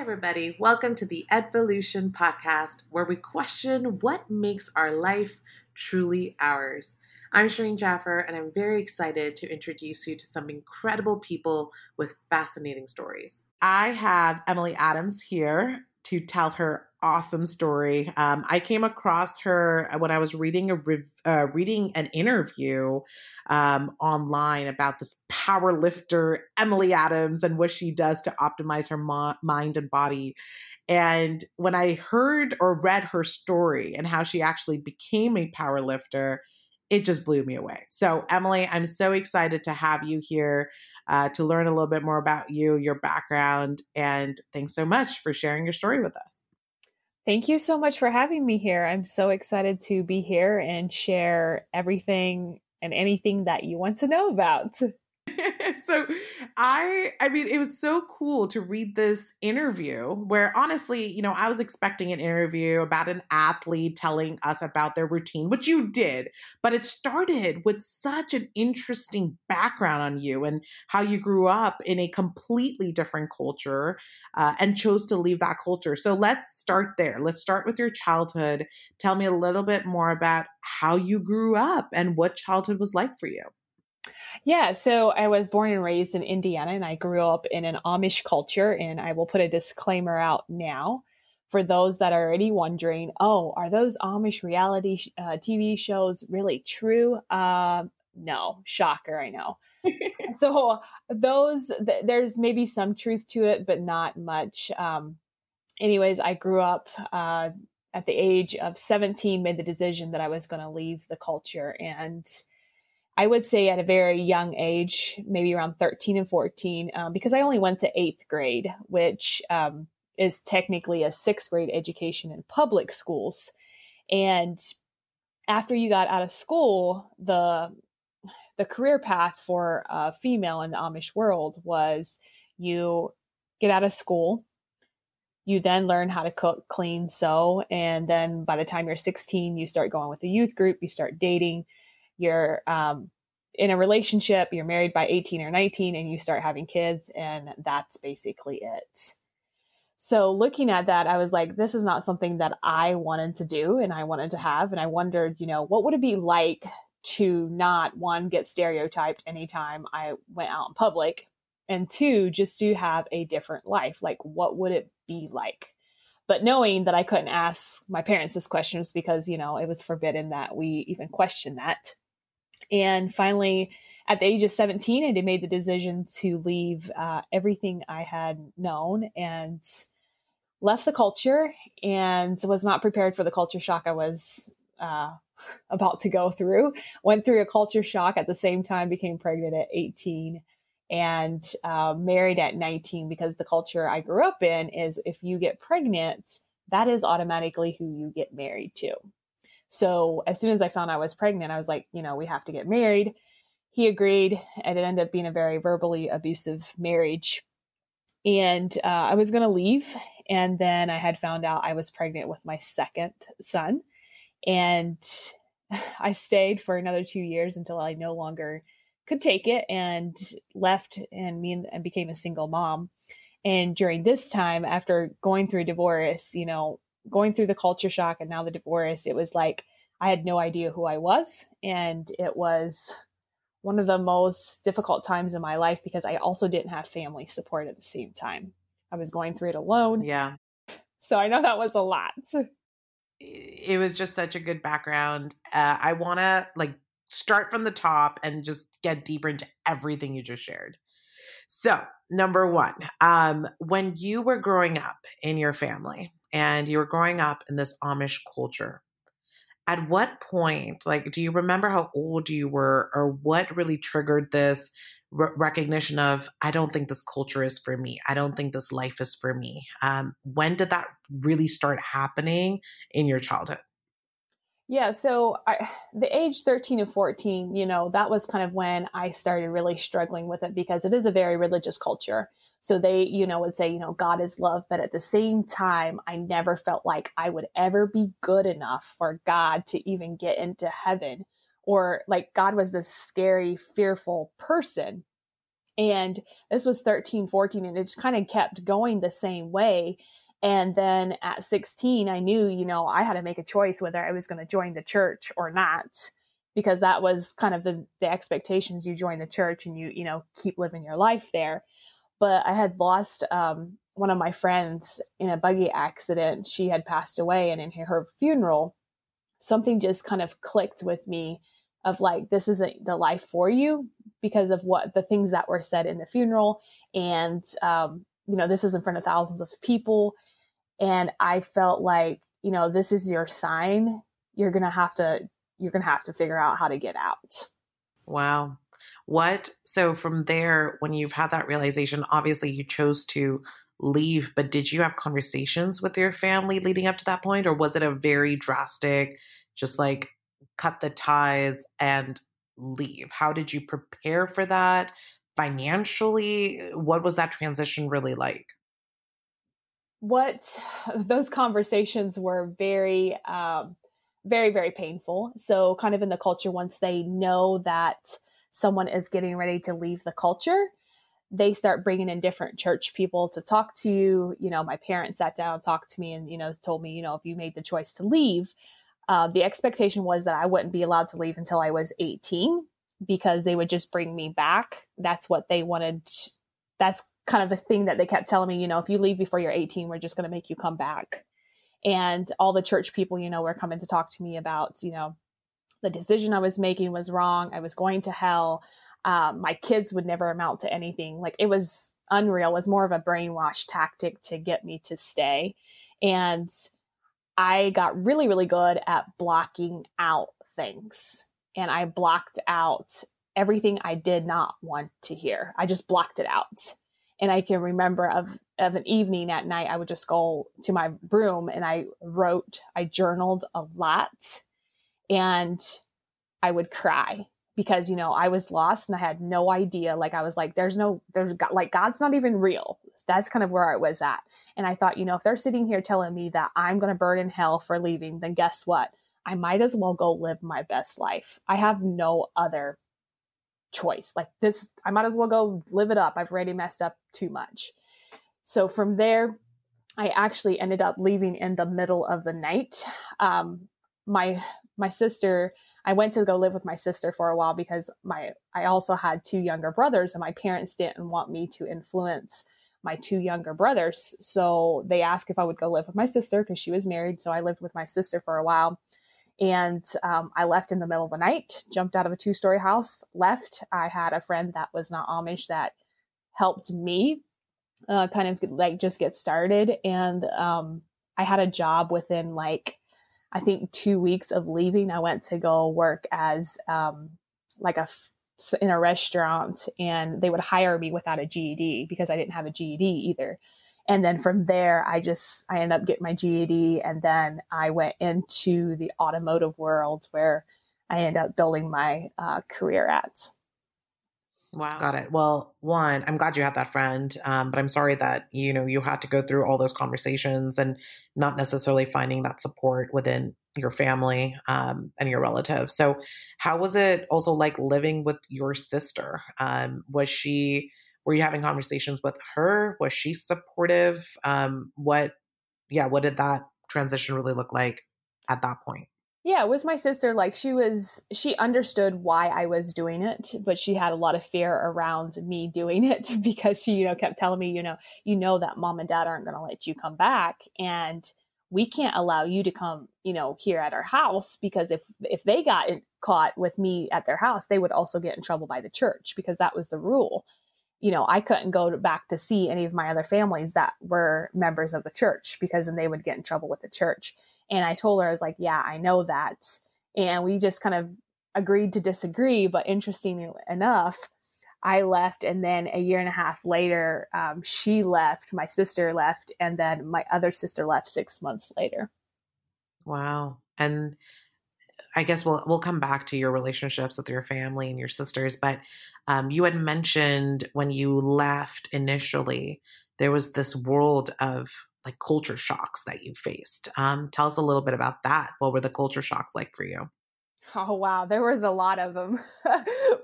everybody. Welcome to the Evolution podcast, where we question what makes our life truly ours. I'm Shireen Jaffer, and I'm very excited to introduce you to some incredible people with fascinating stories. I have Emily Adams here to tell her awesome story. Um, I came across her when I was reading a re- uh, reading an interview um, online about this power lifter Emily Adams and what she does to optimize her mo- mind and body. And when I heard or read her story and how she actually became a power lifter, it just blew me away. So, Emily, I'm so excited to have you here uh, to learn a little bit more about you, your background, and thanks so much for sharing your story with us. Thank you so much for having me here. I'm so excited to be here and share everything and anything that you want to know about. so I I mean it was so cool to read this interview where honestly, you know, I was expecting an interview about an athlete telling us about their routine, which you did, but it started with such an interesting background on you and how you grew up in a completely different culture uh, and chose to leave that culture. So let's start there. Let's start with your childhood. Tell me a little bit more about how you grew up and what childhood was like for you. Yeah, so I was born and raised in Indiana and I grew up in an Amish culture. And I will put a disclaimer out now for those that are already wondering oh, are those Amish reality uh, TV shows really true? Uh, no, shocker, I know. so, those, th- there's maybe some truth to it, but not much. Um, anyways, I grew up uh, at the age of 17, made the decision that I was going to leave the culture and I would say at a very young age, maybe around 13 and 14, um, because I only went to eighth grade, which um, is technically a sixth grade education in public schools. And after you got out of school, the the career path for a female in the Amish world was you get out of school, you then learn how to cook, clean, sew, and then by the time you're 16, you start going with the youth group, you start dating, you're um, in a relationship, you're married by 18 or 19, and you start having kids, and that's basically it. So, looking at that, I was like, this is not something that I wanted to do and I wanted to have. And I wondered, you know, what would it be like to not one, get stereotyped anytime I went out in public, and two, just to have a different life? Like, what would it be like? But knowing that I couldn't ask my parents this question was because, you know, it was forbidden that we even question that. And finally, at the age of 17, I made the decision to leave uh, everything I had known and left the culture and was not prepared for the culture shock I was uh, about to go through. Went through a culture shock at the same time, became pregnant at 18 and uh, married at 19 because the culture I grew up in is if you get pregnant, that is automatically who you get married to. So as soon as I found I was pregnant, I was like, you know, we have to get married. He agreed, and it ended up being a very verbally abusive marriage. And uh, I was going to leave. And then I had found out I was pregnant with my second son. And I stayed for another two years until I no longer could take it and left and me and, and became a single mom. And during this time, after going through divorce, you know, going through the culture shock and now the divorce, it was like I had no idea who I was. And it was one of the most difficult times in my life because I also didn't have family support at the same time. I was going through it alone. Yeah. So I know that was a lot. It was just such a good background. Uh, I want to like start from the top and just get deeper into everything you just shared. So, number one, um, when you were growing up in your family, and you were growing up in this Amish culture. At what point, like, do you remember how old you were, or what really triggered this re- recognition of, I don't think this culture is for me. I don't think this life is for me. Um, when did that really start happening in your childhood? Yeah, so I, the age 13 and 14, you know, that was kind of when I started really struggling with it because it is a very religious culture. So they, you know, would say, you know, God is love. But at the same time, I never felt like I would ever be good enough for God to even get into heaven or like God was this scary, fearful person. And this was 13, 14, and it just kind of kept going the same way. And then at 16, I knew, you know, I had to make a choice whether I was going to join the church or not, because that was kind of the, the expectations. You join the church and you, you know, keep living your life there. But I had lost um, one of my friends in a buggy accident. She had passed away, and in her funeral, something just kind of clicked with me of like, this isn't the life for you because of what the things that were said in the funeral. And, um, you know, this is in front of thousands of people. And I felt like, you know, this is your sign. You're going to have to, you're going to have to figure out how to get out. Wow. What, so from there, when you've had that realization, obviously you chose to leave, but did you have conversations with your family leading up to that point? Or was it a very drastic, just like cut the ties and leave? How did you prepare for that financially? What was that transition really like? What those conversations were very, um, very, very painful. So, kind of in the culture, once they know that someone is getting ready to leave the culture, they start bringing in different church people to talk to you. You know, my parents sat down, talked to me, and, you know, told me, you know, if you made the choice to leave, uh, the expectation was that I wouldn't be allowed to leave until I was 18 because they would just bring me back. That's what they wanted. That's kind of the thing that they kept telling me, you know, if you leave before you're 18, we're just going to make you come back. And all the church people, you know, were coming to talk to me about, you know, the decision I was making was wrong. I was going to hell um, my kids would never amount to anything. Like it was unreal. It was more of a brainwash tactic to get me to stay. And I got really, really good at blocking out things. And I blocked out everything I did not want to hear. I just blocked it out. And I can remember of, of an evening at night, I would just go to my room and I wrote, I journaled a lot and I would cry because you know I was lost and I had no idea. Like I was like, there's no, there's like God's not even real. That's kind of where I was at. And I thought, you know, if they're sitting here telling me that I'm going to burn in hell for leaving, then guess what? I might as well go live my best life. I have no other choice. Like this, I might as well go live it up. I've already messed up too much. So from there, I actually ended up leaving in the middle of the night. Um, my my sister I went to go live with my sister for a while because my I also had two younger brothers and my parents didn't want me to influence my two younger brothers. So they asked if I would go live with my sister because she was married. So I lived with my sister for a while. And um, I left in the middle of the night, jumped out of a two story house, left. I had a friend that was not Amish that helped me uh, kind of like just get started. And um, I had a job within like I think two weeks of leaving, I went to go work as um, like a in a restaurant, and they would hire me without a GED because I didn't have a GED either. And then from there, I just I ended up getting my GED, and then I went into the automotive world where I ended up building my uh, career at. Wow. Got it. Well, one, I'm glad you had that friend, um, but I'm sorry that you know you had to go through all those conversations and not necessarily finding that support within your family um, and your relatives. So, how was it also like living with your sister? Um, was she? Were you having conversations with her? Was she supportive? Um, what? Yeah. What did that transition really look like at that point? Yeah, with my sister, like she was, she understood why I was doing it, but she had a lot of fear around me doing it because she, you know, kept telling me, you know, you know that mom and dad aren't going to let you come back, and we can't allow you to come, you know, here at our house because if if they got caught with me at their house, they would also get in trouble by the church because that was the rule. You know, I couldn't go back to see any of my other families that were members of the church because then they would get in trouble with the church. And I told her, I was like, yeah, I know that. And we just kind of agreed to disagree. But interesting enough, I left. And then a year and a half later, um, she left, my sister left, and then my other sister left six months later. Wow. And I guess we'll we'll come back to your relationships with your family and your sisters, but um, you had mentioned when you left initially, there was this world of like culture shocks that you faced. Um, tell us a little bit about that. What were the culture shocks like for you? Oh, wow. There was a lot of them.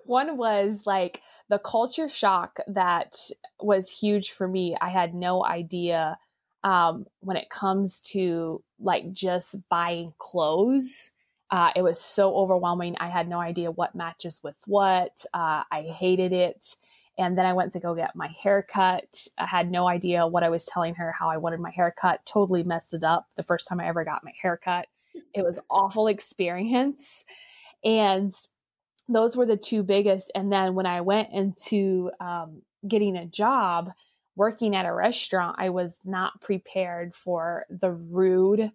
One was like the culture shock that was huge for me. I had no idea um, when it comes to like just buying clothes. Uh, it was so overwhelming. I had no idea what matches with what. Uh, I hated it. And then I went to go get my haircut. I had no idea what I was telling her, how I wanted my haircut. Totally messed it up the first time I ever got my haircut. It was awful experience. And those were the two biggest. And then when I went into um, getting a job, working at a restaurant, I was not prepared for the rude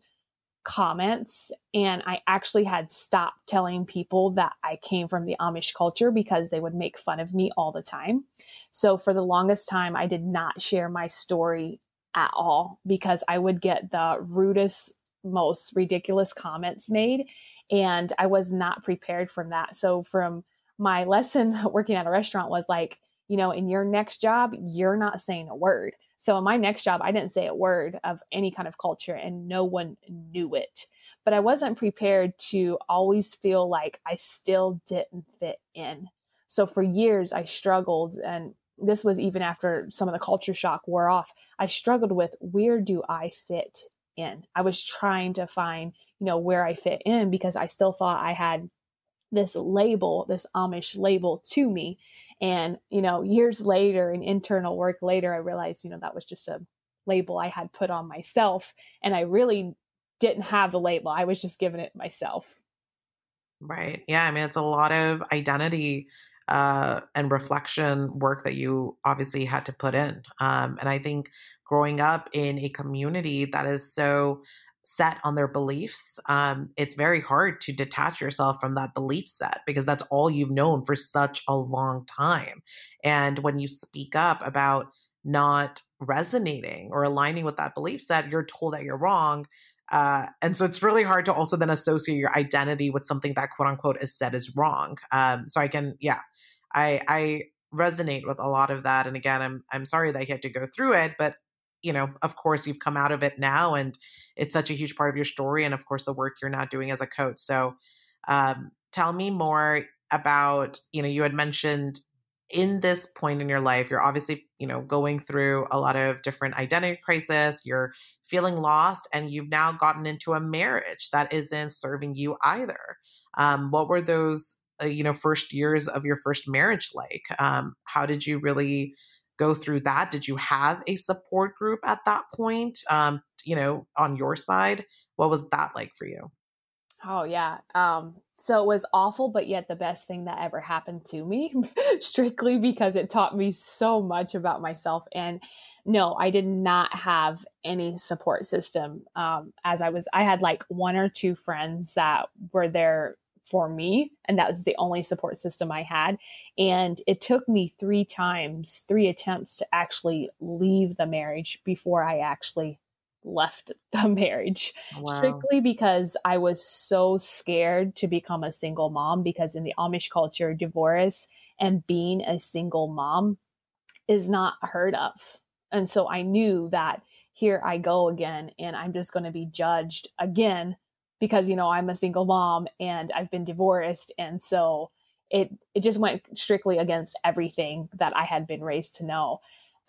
comments. And I actually had stopped telling people that I came from the Amish culture because they would make fun of me all the time. So for the longest time, I did not share my story at all because I would get the rudest, most ridiculous comments made. And I was not prepared from that. So from my lesson working at a restaurant was like, you know, in your next job, you're not saying a word. So in my next job, I didn't say a word of any kind of culture and no one knew it. But I wasn't prepared to always feel like I still didn't fit in. So for years, I struggled. And this was even after some of the culture shock wore off. I struggled with where do I fit in? I was trying to find, you know, where I fit in because I still thought I had this label, this Amish label to me. And, you know, years later, in internal work later, I realized, you know, that was just a label I had put on myself. And I really didn't have the label, I was just giving it myself. Right. Yeah. I mean, it's a lot of identity uh, and reflection work that you obviously had to put in. Um, and I think growing up in a community that is so set on their beliefs, um, it's very hard to detach yourself from that belief set because that's all you've known for such a long time. And when you speak up about not resonating or aligning with that belief set, you're told that you're wrong. Uh, and so it's really hard to also then associate your identity with something that quote unquote is said is wrong. Um, so I can, yeah, I, I resonate with a lot of that. And again, I'm, I'm sorry that you had to go through it, but you know, of course, you've come out of it now, and it's such a huge part of your story, and of course, the work you're now doing as a coach. So, um, tell me more about, you know, you had mentioned in this point in your life, you're obviously, you know, going through a lot of different identity crisis. You're feeling lost, and you've now gotten into a marriage that isn't serving you either. Um, what were those, uh, you know, first years of your first marriage like? Um, how did you really go through that? Did you have a support group at that point? Um, you know, on your side, what was that like for you? Oh yeah. Um, so it was awful, but yet the best thing that ever happened to me, strictly because it taught me so much about myself. And no, I did not have any support system. Um, as I was, I had like one or two friends that were there for me. And that was the only support system I had. And it took me three times, three attempts to actually leave the marriage before I actually left the marriage wow. strictly because I was so scared to become a single mom because in the Amish culture divorce and being a single mom is not heard of. And so I knew that here I go again and I'm just going to be judged again because you know I'm a single mom and I've been divorced and so it it just went strictly against everything that I had been raised to know.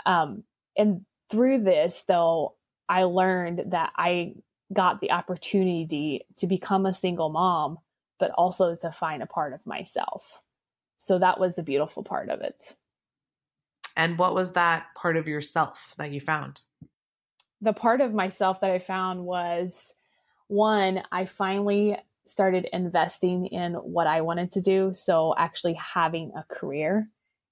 Um, and through this though I learned that I got the opportunity to become a single mom but also to find a part of myself. So that was the beautiful part of it. And what was that part of yourself that you found? The part of myself that I found was one, I finally started investing in what I wanted to do. So actually having a career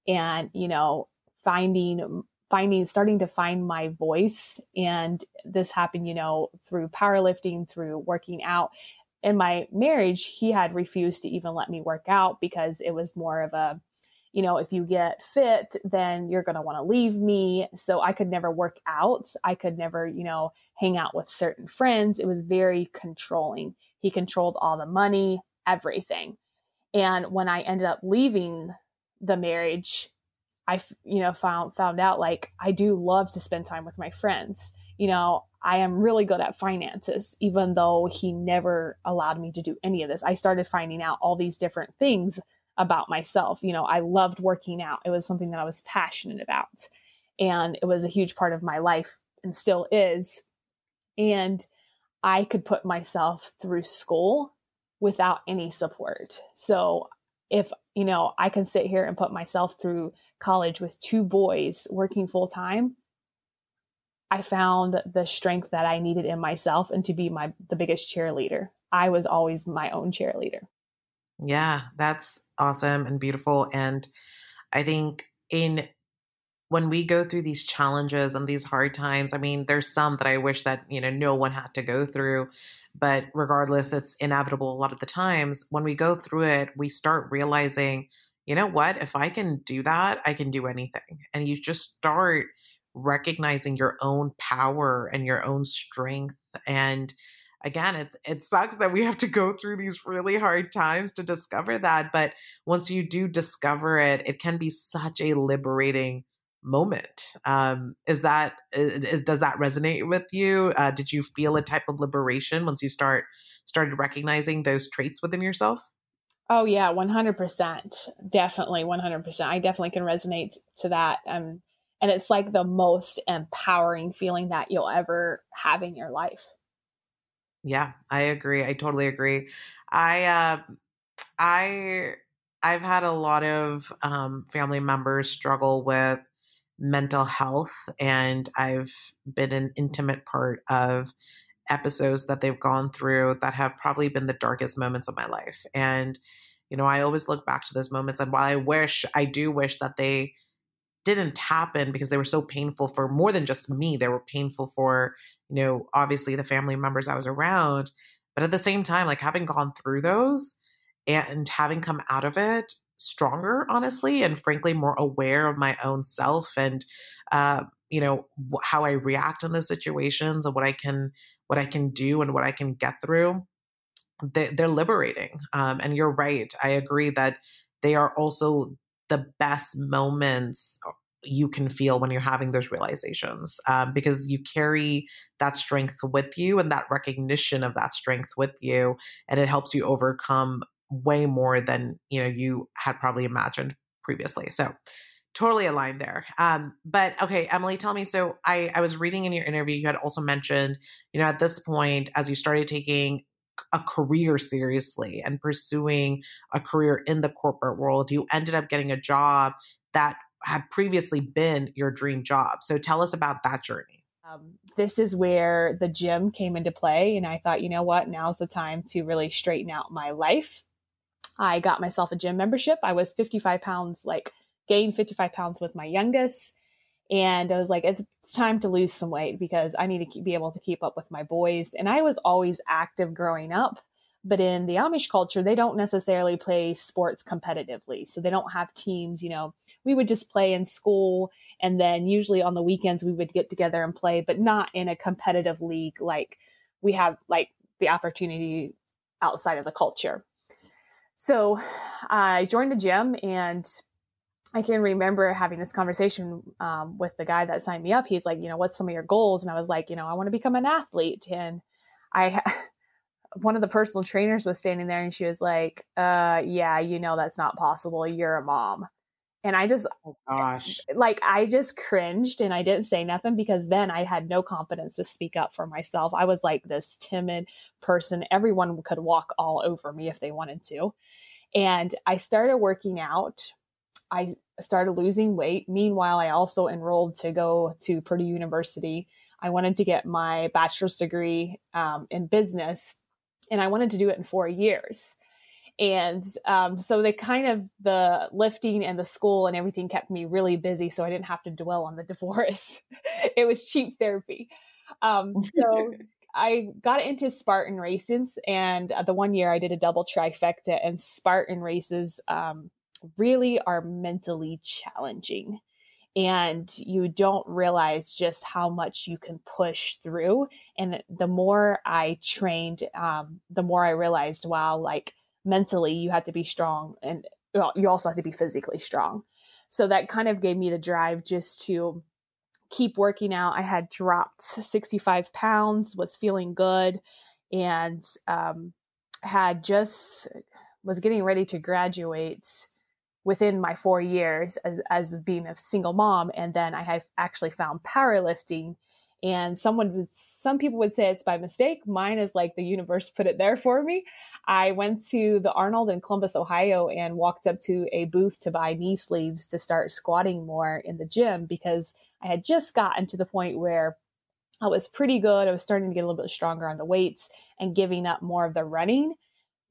and, you know, finding finding starting to find my voice and this happened you know through powerlifting through working out in my marriage he had refused to even let me work out because it was more of a you know, if you get fit, then you're going to want to leave me. So I could never work out. I could never, you know, hang out with certain friends. It was very controlling. He controlled all the money, everything. And when I ended up leaving the marriage, I, you know, found found out like I do love to spend time with my friends. You know, I am really good at finances, even though he never allowed me to do any of this. I started finding out all these different things about myself. You know, I loved working out, it was something that I was passionate about. And it was a huge part of my life and still is. And I could put myself through school without any support. So if, you know, I can sit here and put myself through college with two boys working full time, I found the strength that I needed in myself and to be my the biggest cheerleader. I was always my own cheerleader. Yeah, that's awesome and beautiful and I think in when we go through these challenges and these hard times, I mean, there's some that I wish that, you know, no one had to go through, but regardless, it's inevitable a lot of the times. When we go through it, we start realizing, you know what, if I can do that, I can do anything. And you just start recognizing your own power and your own strength and again it's it sucks that we have to go through these really hard times to discover that but once you do discover it it can be such a liberating moment. Um is that is, does that resonate with you? Uh, did you feel a type of liberation once you start started recognizing those traits within yourself? Oh yeah 100% definitely 100% i definitely can resonate to that um and it's like the most empowering feeling that you'll ever have in your life yeah i agree i totally agree. I uh i i've had a lot of um, family members struggle with mental health and i've been an intimate part of episodes that they've gone through that have probably been the darkest moments of my life and you know i always look back to those moments and while i wish i do wish that they didn't happen because they were so painful for more than just me. They were painful for, you know, obviously the family members I was around. But at the same time, like having gone through those and having come out of it stronger, honestly, and frankly, more aware of my own self and, uh, you know, how I react in those situations and what I can, what I can do and what I can get through. They, are liberating. Um, and you're right. I agree that they are also the best moments you can feel when you're having those realizations um, because you carry that strength with you and that recognition of that strength with you and it helps you overcome way more than you know you had probably imagined previously. So totally aligned there. Um, but okay emily tell me so I, I was reading in your interview you had also mentioned you know at this point as you started taking a career seriously and pursuing a career in the corporate world, you ended up getting a job that had previously been your dream job. So tell us about that journey. Um, this is where the gym came into play. And I thought, you know what, now's the time to really straighten out my life. I got myself a gym membership. I was 55 pounds, like gained 55 pounds with my youngest. And I was like, it's, it's time to lose some weight because I need to keep, be able to keep up with my boys. And I was always active growing up. But in the Amish culture, they don't necessarily play sports competitively. So they don't have teams. You know, we would just play in school. And then usually on the weekends, we would get together and play, but not in a competitive league like we have like the opportunity outside of the culture. So I joined a gym and I can remember having this conversation um, with the guy that signed me up. He's like, you know, what's some of your goals? And I was like, you know, I want to become an athlete. And I, one of the personal trainers was standing there and she was like, uh, yeah, you know, that's not possible. You're a mom. And I just, oh gosh, like, I just cringed and I didn't say nothing because then I had no confidence to speak up for myself. I was like this timid person. Everyone could walk all over me if they wanted to. And I started working out I started losing weight. Meanwhile, I also enrolled to go to Purdue University. I wanted to get my bachelor's degree um, in business, and I wanted to do it in four years. And um, so they kind of the lifting and the school and everything kept me really busy, so I didn't have to dwell on the divorce. it was cheap therapy. Um, so I got into Spartan races, and the one year I did a double trifecta, and Spartan races um, really are mentally challenging and you don't realize just how much you can push through and the more i trained um, the more i realized wow like mentally you have to be strong and you also have to be physically strong so that kind of gave me the drive just to keep working out. I had dropped 65 pounds, was feeling good, and um, had just was getting ready to graduate within my four years as, as being a single mom. And then I have actually found powerlifting and someone some people would say it's by mistake. Mine is like the universe put it there for me. I went to the Arnold in Columbus, Ohio, and walked up to a booth to buy knee sleeves to start squatting more in the gym because I had just gotten to the point where I was pretty good. I was starting to get a little bit stronger on the weights and giving up more of the running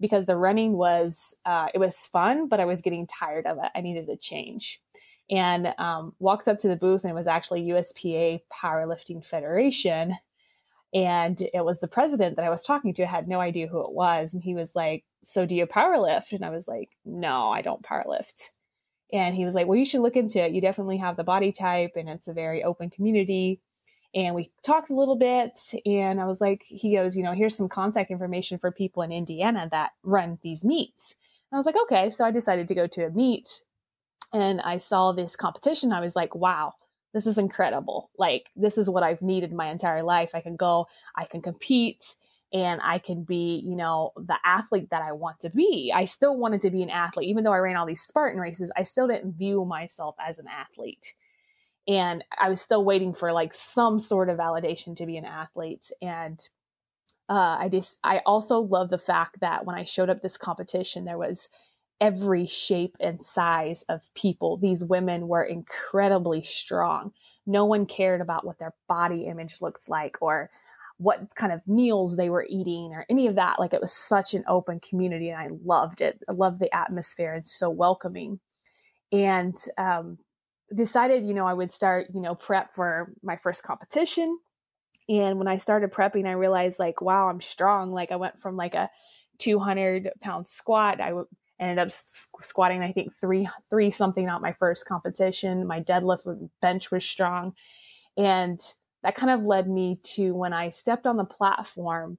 because the running was uh, it was fun, but I was getting tired of it. I needed a change and um, walked up to the booth and it was actually USPA Powerlifting Federation. And it was the president that I was talking to. I had no idea who it was. And he was like, So do you powerlift? And I was like, No, I don't powerlift. And he was like, Well, you should look into it. You definitely have the body type and it's a very open community. And we talked a little bit. And I was like, He goes, You know, here's some contact information for people in Indiana that run these meets. And I was like, Okay. So I decided to go to a meet and I saw this competition, I was like, wow, this is incredible. Like, this is what I've needed my entire life. I can go, I can compete, and I can be, you know, the athlete that I want to be. I still wanted to be an athlete. Even though I ran all these Spartan races, I still didn't view myself as an athlete. And I was still waiting for like some sort of validation to be an athlete. And uh, I just, I also love the fact that when I showed up this competition, there was every shape and size of people. These women were incredibly strong. No one cared about what their body image looked like or what kind of meals they were eating or any of that. Like it was such an open community and I loved it. I loved the atmosphere. It's so welcoming. And um, decided, you know, I would start, you know, prep for my first competition. And when I started prepping, I realized like, wow, I'm strong. Like I went from like a 200 pound squat. I ended up squatting i think three three something out my first competition my deadlift bench was strong and that kind of led me to when i stepped on the platform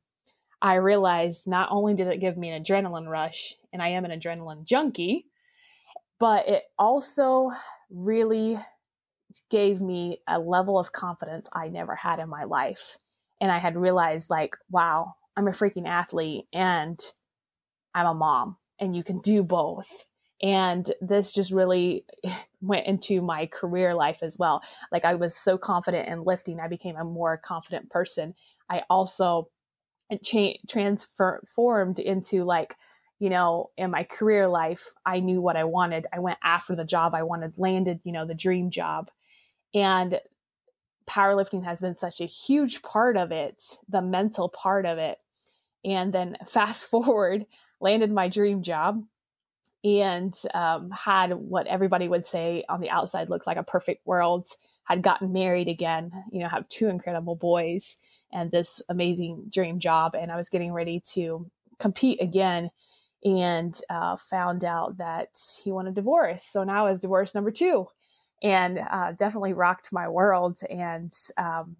i realized not only did it give me an adrenaline rush and i am an adrenaline junkie but it also really gave me a level of confidence i never had in my life and i had realized like wow i'm a freaking athlete and i'm a mom and you can do both. And this just really went into my career life as well. Like I was so confident in lifting, I became a more confident person. I also cha- transformed into like, you know, in my career life, I knew what I wanted. I went after the job I wanted, landed, you know, the dream job. And powerlifting has been such a huge part of it, the mental part of it. And then fast forward, landed my dream job and um, had what everybody would say on the outside looked like a perfect world had gotten married again you know have two incredible boys and this amazing dream job and i was getting ready to compete again and uh, found out that he wanted divorce so now is divorce number two and uh, definitely rocked my world and um,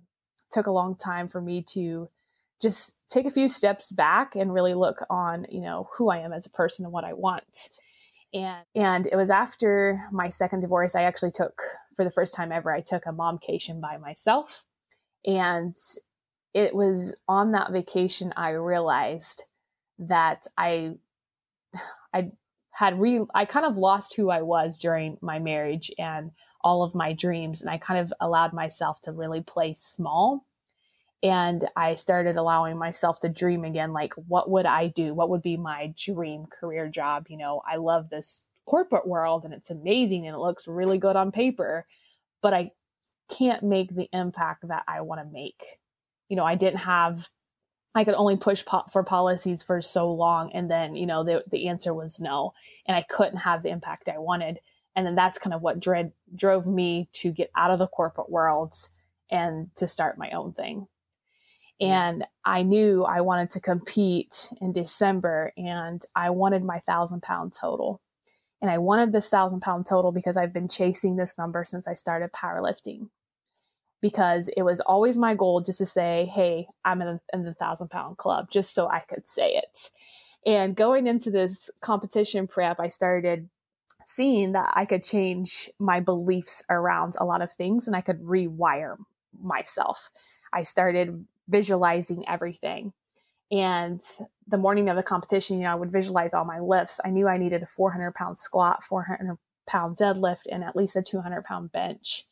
took a long time for me to just take a few steps back and really look on, you know, who I am as a person and what I want. And and it was after my second divorce I actually took for the first time ever I took a momcation by myself. And it was on that vacation I realized that I I had re I kind of lost who I was during my marriage and all of my dreams and I kind of allowed myself to really play small. And I started allowing myself to dream again like what would I do? What would be my dream career job? You know I love this corporate world and it's amazing and it looks really good on paper but I can't make the impact that I want to make. You know I didn't have I could only push po- for policies for so long and then you know the the answer was no and I couldn't have the impact I wanted and then that's kind of what dread drove me to get out of the corporate world and to start my own thing and I knew I wanted to compete in December and I wanted my thousand pound total. And I wanted this thousand pound total because I've been chasing this number since I started powerlifting. Because it was always my goal just to say, hey, I'm in the, in the thousand pound club, just so I could say it. And going into this competition prep, I started seeing that I could change my beliefs around a lot of things and I could rewire myself. I started visualizing everything. And the morning of the competition, you know, I would visualize all my lifts. I knew I needed a 400 pound squat, 400 pound deadlift, and at least a 200 pound bench.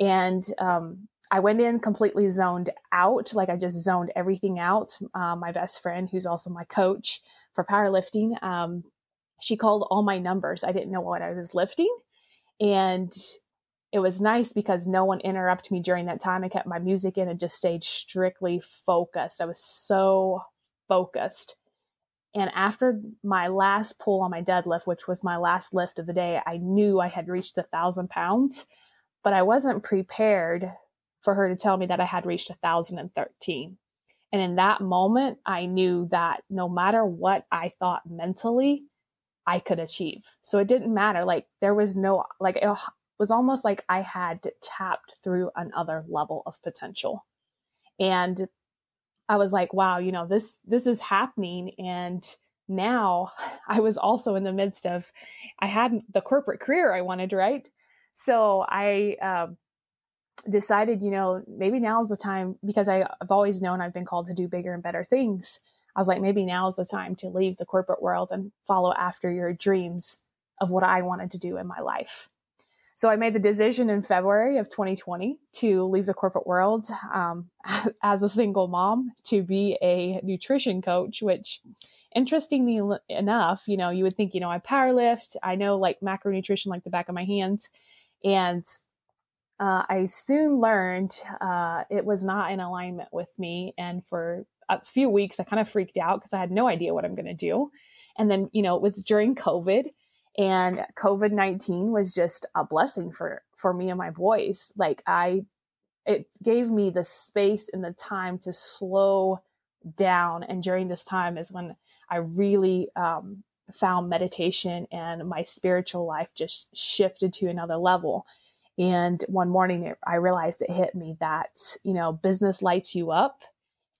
And um, I went in completely zoned out, like I just zoned everything out. Uh, my best friend, who's also my coach for powerlifting, um, she called all my numbers. I didn't know what I was lifting. And it was nice because no one interrupted me during that time. I kept my music in and just stayed strictly focused. I was so focused. And after my last pull on my deadlift, which was my last lift of the day, I knew I had reached a thousand pounds, but I wasn't prepared for her to tell me that I had reached a thousand and thirteen. And in that moment, I knew that no matter what I thought mentally, I could achieve. So it didn't matter. Like there was no, like it was almost like I had tapped through another level of potential. And I was like, wow, you know, this, this is happening. And now I was also in the midst of, I had the corporate career I wanted, right? So I, um, decided, you know, maybe now's the time because I, I've always known I've been called to do bigger and better things. I was like, maybe now is the time to leave the corporate world and follow after your dreams of what I wanted to do in my life. So I made the decision in February of 2020 to leave the corporate world um, as a single mom to be a nutrition coach, which interestingly enough, you know, you would think, you know, I powerlift, I know like macronutrition like the back of my hand. And uh, I soon learned uh, it was not in alignment with me. And for a few weeks, I kind of freaked out because I had no idea what I'm going to do. And then, you know, it was during COVID and COVID-19 was just a blessing for, for me and my boys. Like I, it gave me the space and the time to slow down. And during this time is when I really, um, found meditation and my spiritual life just shifted to another level. And one morning I realized it hit me that, you know, business lights you up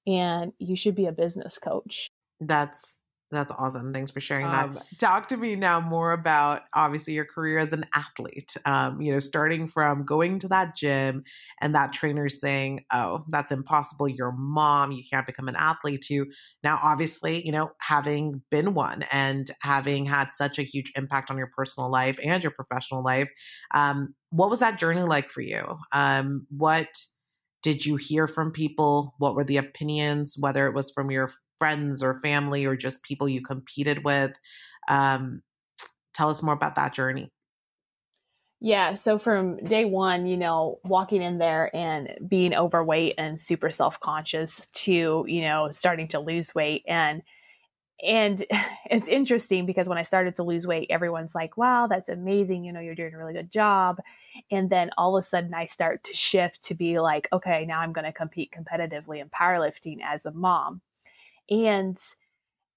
and you should be a business coach. That's that's awesome. Thanks for sharing that. Um, talk to me now more about obviously your career as an athlete. Um, you know, starting from going to that gym and that trainer saying, "Oh, that's impossible. You're mom. You can't become an athlete." To now, obviously, you know, having been one and having had such a huge impact on your personal life and your professional life. Um, what was that journey like for you? Um, what did you hear from people? What were the opinions, whether it was from your friends or family or just people you competed with? Um, tell us more about that journey. Yeah. So from day one, you know, walking in there and being overweight and super self conscious to, you know, starting to lose weight and and it's interesting because when I started to lose weight, everyone's like, wow, that's amazing. You know, you're doing a really good job. And then all of a sudden, I start to shift to be like, okay, now I'm going to compete competitively in powerlifting as a mom. And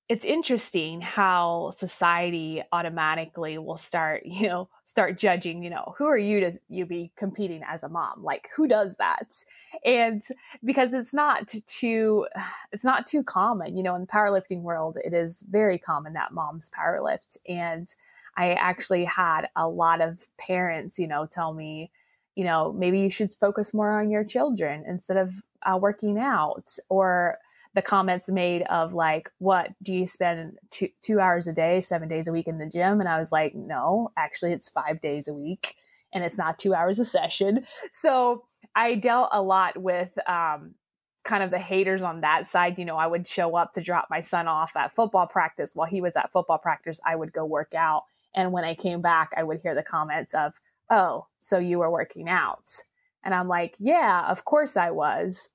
it's interesting how society automatically will start, you know, start judging, you know, who are you to you be competing as a mom? Like who does that? And because it's not too it's not too common, you know, in the powerlifting world, it is very common that moms powerlift. And I actually had a lot of parents, you know, tell me, you know, maybe you should focus more on your children instead of uh, working out or the comments made of like, what do you spend two, two hours a day, seven days a week in the gym? And I was like, no, actually it's five days a week and it's not two hours a session. So I dealt a lot with, um, kind of the haters on that side. You know, I would show up to drop my son off at football practice while he was at football practice. I would go work out. And when I came back, I would hear the comments of, oh, so you were working out. And I'm like, yeah, of course I was.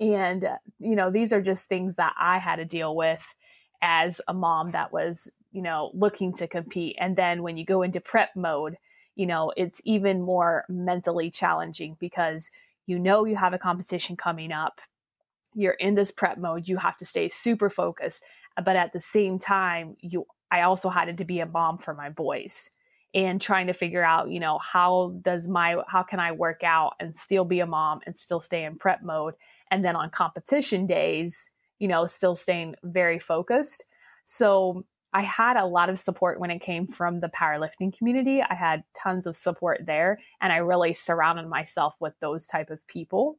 And, uh, you know, these are just things that I had to deal with as a mom that was, you know, looking to compete. And then when you go into prep mode, you know, it's even more mentally challenging because you know you have a competition coming up. You're in this prep mode, you have to stay super focused. But at the same time, you I also had to be a mom for my boys and trying to figure out, you know, how does my how can I work out and still be a mom and still stay in prep mode and then on competition days, you know, still staying very focused. So I had a lot of support when it came from the powerlifting community. I had tons of support there and I really surrounded myself with those type of people.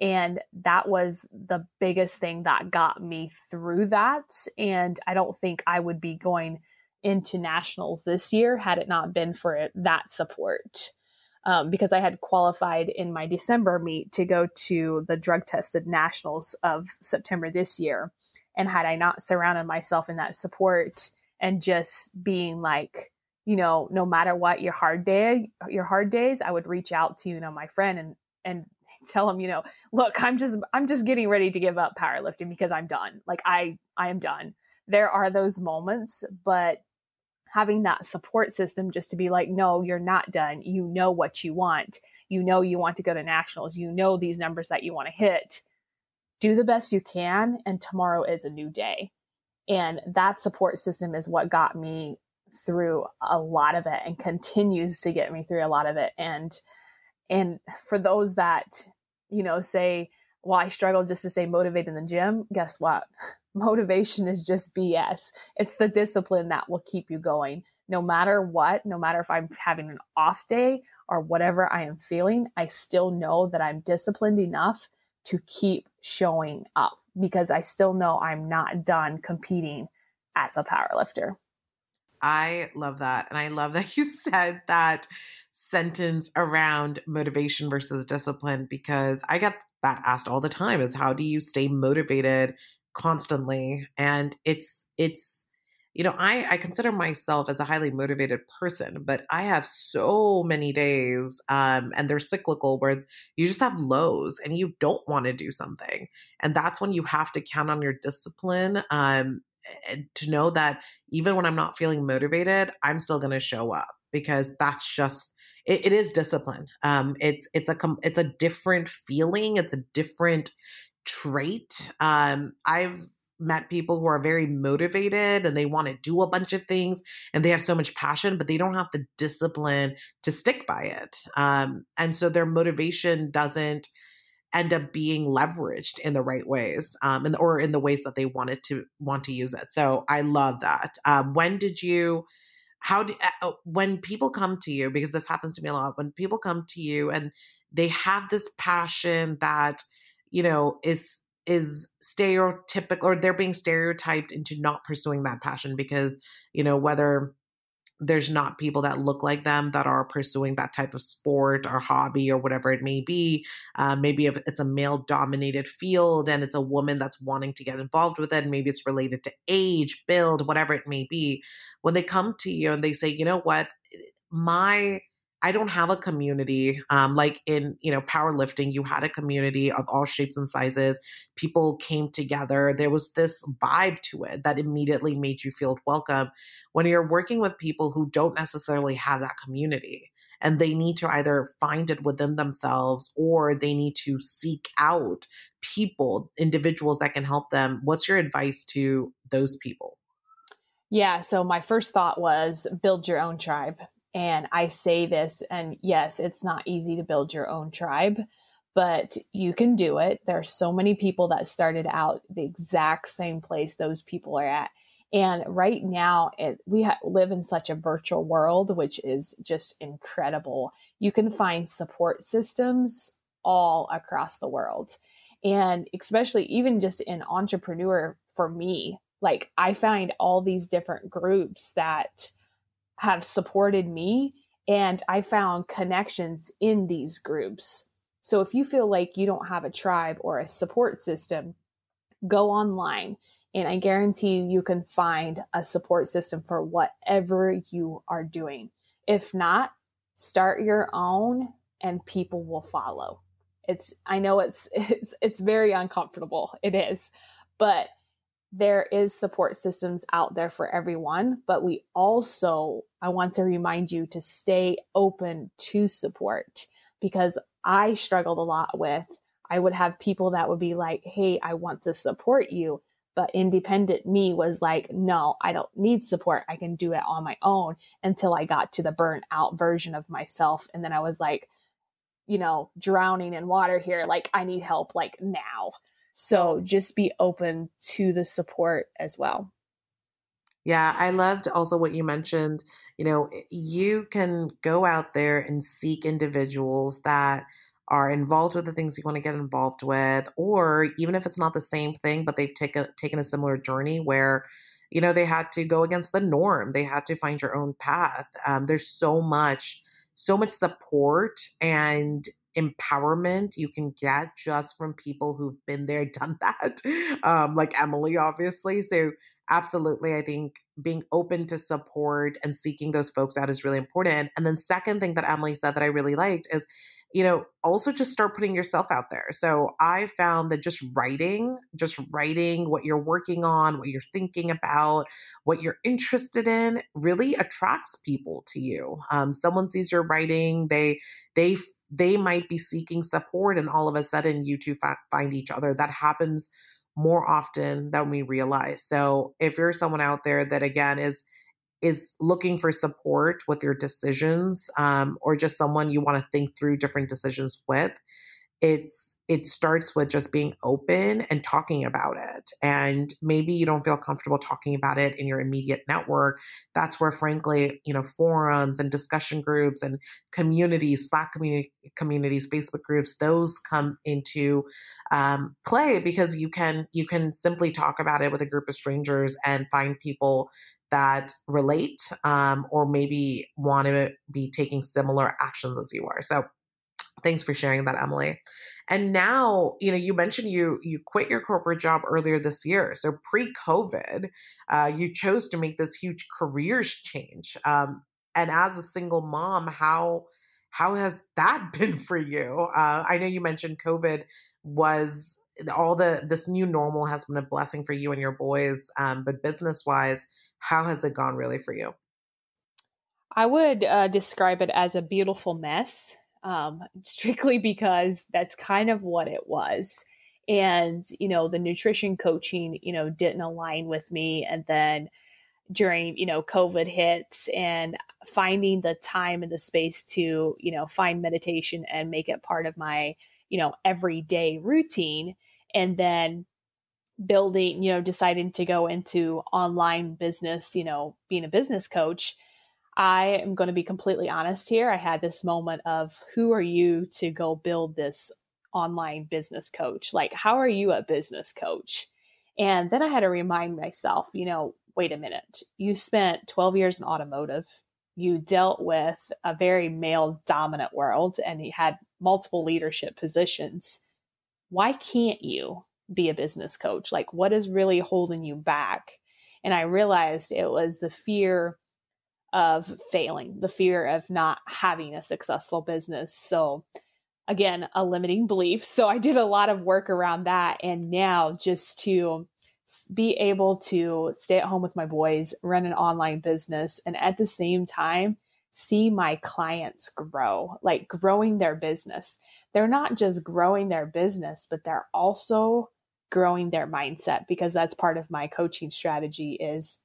And that was the biggest thing that got me through that. And I don't think I would be going into nationals this year had it not been for that support. Um, because I had qualified in my December meet to go to the drug tested nationals of September this year. And had I not surrounded myself in that support and just being like, you know, no matter what your hard day, your hard days, I would reach out to, you know, my friend and, and tell him, you know, look, I'm just, I'm just getting ready to give up powerlifting because I'm done. Like I, I am done. There are those moments, but having that support system just to be like, no, you're not done. You know what you want. You know you want to go to nationals. You know these numbers that you want to hit. Do the best you can, and tomorrow is a new day. And that support system is what got me through a lot of it and continues to get me through a lot of it. And and for those that, you know, say, well, I struggle just to stay motivated in the gym, guess what? Motivation is just BS. It's the discipline that will keep you going. No matter what, no matter if I'm having an off day or whatever I am feeling, I still know that I'm disciplined enough to keep showing up because I still know I'm not done competing as a powerlifter. I love that. And I love that you said that sentence around motivation versus discipline because I get that asked all the time is how do you stay motivated constantly and it's it's you know i i consider myself as a highly motivated person but i have so many days um and they're cyclical where you just have lows and you don't want to do something and that's when you have to count on your discipline um to know that even when i'm not feeling motivated i'm still going to show up because that's just it, it is discipline. Um it's it's a it's a different feeling it's a different trait. Um, I've met people who are very motivated and they want to do a bunch of things and they have so much passion, but they don't have the discipline to stick by it. Um, and so their motivation doesn't end up being leveraged in the right ways um, and, or in the ways that they wanted to want to use it. So I love that. Um, when did you? How do uh, when people come to you because this happens to me a lot when people come to you and they have this passion that you know, is is stereotypical or they're being stereotyped into not pursuing that passion because, you know, whether there's not people that look like them that are pursuing that type of sport or hobby or whatever it may be. Uh, maybe if it's a male dominated field and it's a woman that's wanting to get involved with it, maybe it's related to age, build, whatever it may be. When they come to you and they say, you know what, my I don't have a community um, like in you know powerlifting. You had a community of all shapes and sizes. People came together. There was this vibe to it that immediately made you feel welcome. When you're working with people who don't necessarily have that community, and they need to either find it within themselves or they need to seek out people, individuals that can help them. What's your advice to those people? Yeah, so my first thought was build your own tribe and I say this, and yes, it's not easy to build your own tribe, but you can do it. There are so many people that started out the exact same place those people are at. And right now, it, we ha- live in such a virtual world, which is just incredible. You can find support systems all across the world. And especially even just in entrepreneur for me, like I find all these different groups that have supported me and I found connections in these groups. So if you feel like you don't have a tribe or a support system, go online and I guarantee you, you can find a support system for whatever you are doing. If not, start your own and people will follow. It's, I know it's, it's, it's very uncomfortable. It is, but there is support systems out there for everyone, but we also, I want to remind you to stay open to support because I struggled a lot with, I would have people that would be like, Hey, I want to support you. But independent me was like, no, I don't need support. I can do it on my own until I got to the burnt out version of myself. And then I was like, you know, drowning in water here. Like, I need help like now. So just be open to the support as well. Yeah, I loved also what you mentioned. You know, you can go out there and seek individuals that are involved with the things you want to get involved with, or even if it's not the same thing, but they've taken taken a similar journey where, you know, they had to go against the norm. They had to find your own path. Um, there's so much, so much support and empowerment you can get just from people who've been there, done that, um, like Emily, obviously. So, absolutely, I think being open to support and seeking those folks out is really important. And then, second thing that Emily said that I really liked is, you know, also just start putting yourself out there. So I found that just writing, just writing what you're working on, what you're thinking about, what you're interested in really attracts people to you. Um, someone sees your writing, they, they they might be seeking support and all of a sudden you two fa- find each other that happens more often than we realize so if you're someone out there that again is is looking for support with your decisions um, or just someone you want to think through different decisions with it's it starts with just being open and talking about it. And maybe you don't feel comfortable talking about it in your immediate network. That's where frankly you know forums and discussion groups and communities slack community communities facebook groups those come into um, play because you can you can simply talk about it with a group of strangers and find people that relate um, or maybe want to be taking similar actions as you are so Thanks for sharing that, Emily. And now, you know, you mentioned you you quit your corporate job earlier this year. So pre-COVID, uh, you chose to make this huge career change. Um, and as a single mom, how how has that been for you? Uh, I know you mentioned COVID was all the this new normal has been a blessing for you and your boys, um, but business wise, how has it gone really for you? I would uh, describe it as a beautiful mess um, strictly because that's kind of what it was. And, you know, the nutrition coaching, you know, didn't align with me. And then during, you know, COVID hits and finding the time and the space to, you know, find meditation and make it part of my, you know, everyday routine. And then building, you know, deciding to go into online business, you know, being a business coach I am going to be completely honest here. I had this moment of who are you to go build this online business coach? Like, how are you a business coach? And then I had to remind myself, you know, wait a minute. You spent 12 years in automotive. You dealt with a very male dominant world and you had multiple leadership positions. Why can't you be a business coach? Like, what is really holding you back? And I realized it was the fear of failing, the fear of not having a successful business. So, again, a limiting belief. So, I did a lot of work around that. And now, just to be able to stay at home with my boys, run an online business, and at the same time, see my clients grow, like growing their business. They're not just growing their business, but they're also growing their mindset because that's part of my coaching strategy is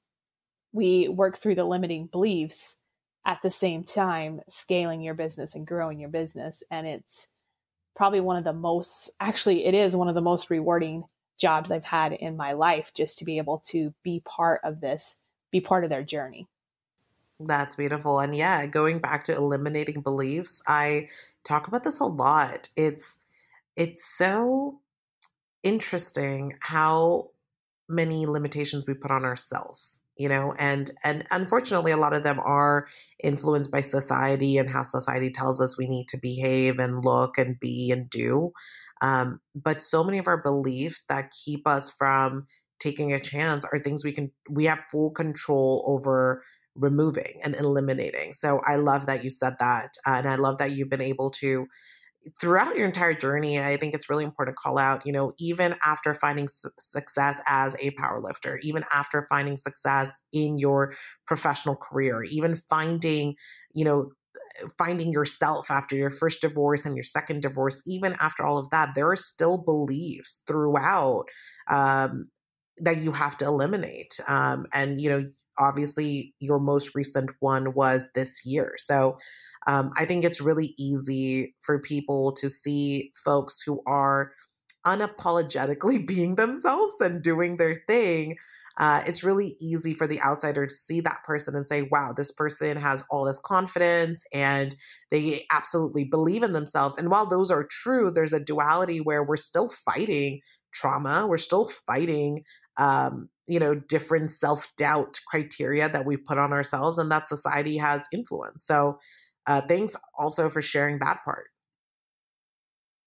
we work through the limiting beliefs at the same time scaling your business and growing your business. And it's probably one of the most actually it is one of the most rewarding jobs I've had in my life just to be able to be part of this be part of their journey. That's beautiful. And yeah going back to eliminating beliefs I talk about this a lot. It's it's so interesting how many limitations we put on ourselves you know and and unfortunately a lot of them are influenced by society and how society tells us we need to behave and look and be and do. Um, but so many of our beliefs that keep us from taking a chance are things we can we have full control over removing and eliminating. So i love that you said that uh, and i love that you've been able to throughout your entire journey, I think it's really important to call out, you know, even after finding su- success as a powerlifter, even after finding success in your professional career, even finding, you know, finding yourself after your first divorce and your second divorce, even after all of that, there are still beliefs throughout um, that you have to eliminate. Um, and, you know, obviously your most recent one was this year. So, um, I think it's really easy for people to see folks who are unapologetically being themselves and doing their thing uh, it's really easy for the outsider to see that person and say, wow, this person has all this confidence and they absolutely believe in themselves. And while those are true, there's a duality where we're still fighting trauma, we're still fighting. Um, you know different self-doubt criteria that we put on ourselves and that society has influence so uh, thanks also for sharing that part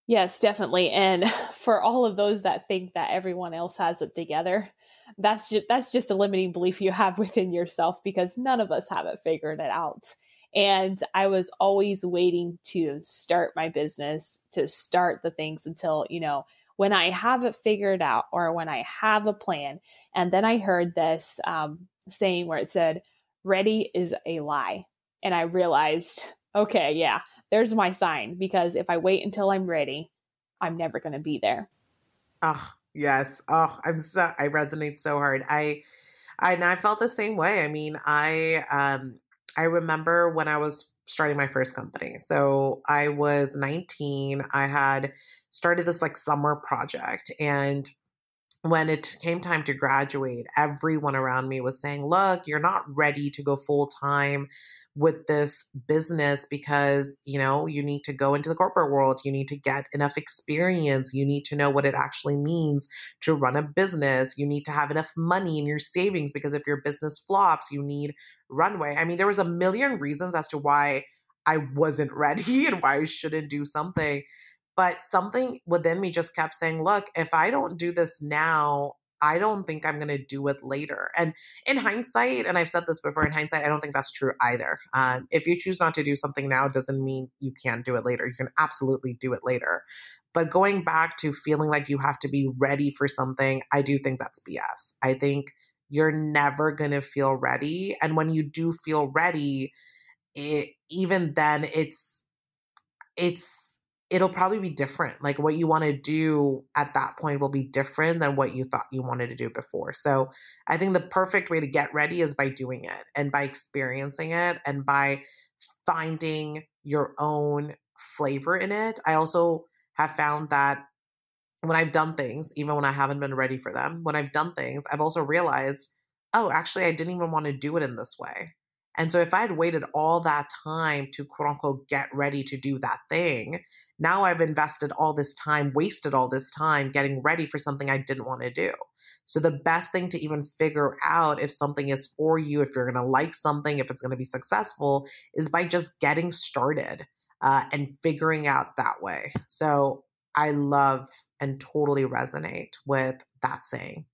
Yes, definitely. And for all of those that think that everyone else has it together, that's just that's just a limiting belief you have within yourself because none of us have it figured it out. And I was always waiting to start my business, to start the things until, you know, when I have it figured out or when I have a plan. And then I heard this um, saying where it said, ready is a lie. And I realized, okay, yeah, there's my sign because if I wait until I'm ready, I'm never going to be there. Oh, yes. Oh, I'm so I resonate so hard. I I and I felt the same way. I mean, I um I remember when I was starting my first company. So I was 19. I had started this like summer project and when it came time to graduate, everyone around me was saying, Look, you're not ready to go full time with this business because, you know, you need to go into the corporate world. You need to get enough experience. You need to know what it actually means to run a business. You need to have enough money in your savings because if your business flops, you need runway. I mean, there was a million reasons as to why I wasn't ready and why I shouldn't do something. But something within me just kept saying, look, if I don't do this now, I don't think I'm going to do it later. And in hindsight, and I've said this before, in hindsight, I don't think that's true either. Um, if you choose not to do something now, doesn't mean you can't do it later. You can absolutely do it later. But going back to feeling like you have to be ready for something, I do think that's BS. I think you're never going to feel ready. And when you do feel ready, it, even then, it's, it's, it'll probably be different. Like what you want to do at that point will be different than what you thought you wanted to do before. So I think the perfect way to get ready is by doing it and by experiencing it and by finding your own flavor in it. I also have found that when I've done things, even when I haven't been ready for them, when I've done things, I've also realized, oh, actually, I didn't even want to do it in this way. And so if I had waited all that time to quote unquote get ready to do that thing, now I've invested all this time, wasted all this time getting ready for something I didn't want to do. So the best thing to even figure out if something is for you, if you're going to like something, if it's going to be successful, is by just getting started uh, and figuring out that way. So I love and totally resonate with that saying.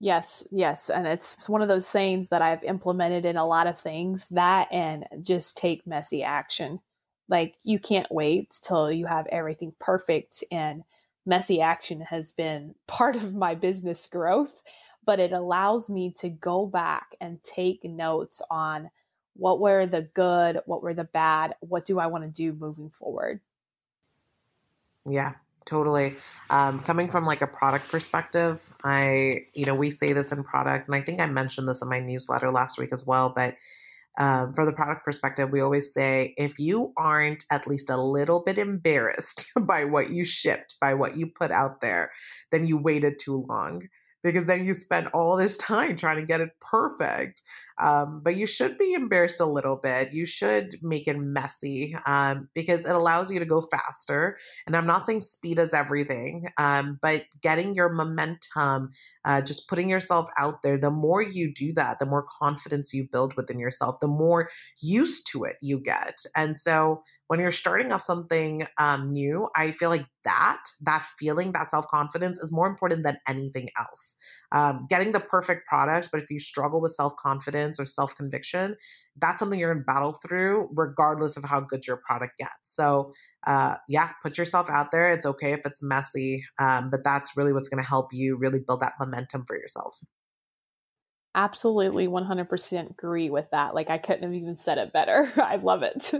Yes, yes. And it's one of those sayings that I've implemented in a lot of things that and just take messy action. Like you can't wait till you have everything perfect. And messy action has been part of my business growth, but it allows me to go back and take notes on what were the good, what were the bad, what do I want to do moving forward. Yeah, totally. Um, coming from like a product perspective i you know we say this in product and i think i mentioned this in my newsletter last week as well but um, the product perspective we always say if you aren't at least a little bit embarrassed by what you shipped by what you put out there then you waited too long because then you spent all this time trying to get it perfect um, but you should be embarrassed a little bit. You should make it messy um, because it allows you to go faster. And I'm not saying speed is everything, um, but getting your momentum, uh, just putting yourself out there, the more you do that, the more confidence you build within yourself, the more used to it you get. And so when you're starting off something um, new, I feel like that, that feeling, that self confidence is more important than anything else. Um, getting the perfect product, but if you struggle with self confidence or self conviction, that's something you're to battle through, regardless of how good your product gets. So, uh, yeah, put yourself out there. It's okay if it's messy, um, but that's really what's going to help you really build that momentum for yourself. Absolutely 100% agree with that. Like, I couldn't have even said it better. I love it.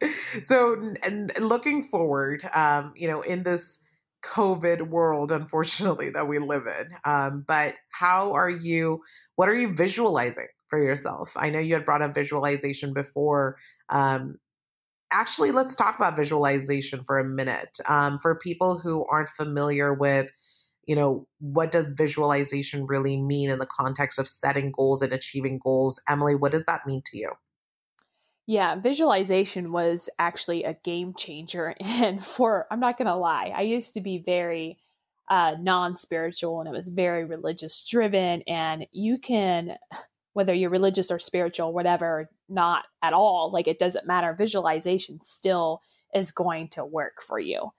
so and looking forward um you know in this covid world unfortunately that we live in um but how are you what are you visualizing for yourself i know you had brought up visualization before um actually let's talk about visualization for a minute um for people who aren't familiar with you know, what does visualization really mean in the context of setting goals and achieving goals? Emily, what does that mean to you? Yeah, visualization was actually a game changer. And for, I'm not going to lie, I used to be very uh, non spiritual and it was very religious driven. And you can, whether you're religious or spiritual, whatever, not at all, like it doesn't matter. Visualization still is going to work for you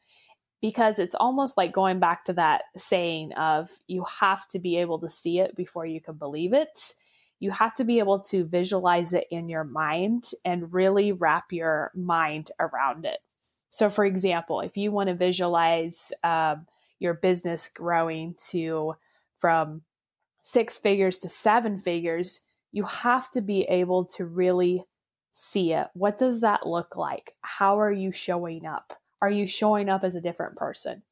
because it's almost like going back to that saying of you have to be able to see it before you can believe it. You have to be able to visualize it in your mind and really wrap your mind around it. So, for example, if you want to visualize um, your business growing to from six figures to seven figures, you have to be able to really see it. What does that look like? How are you showing up? Are you showing up as a different person?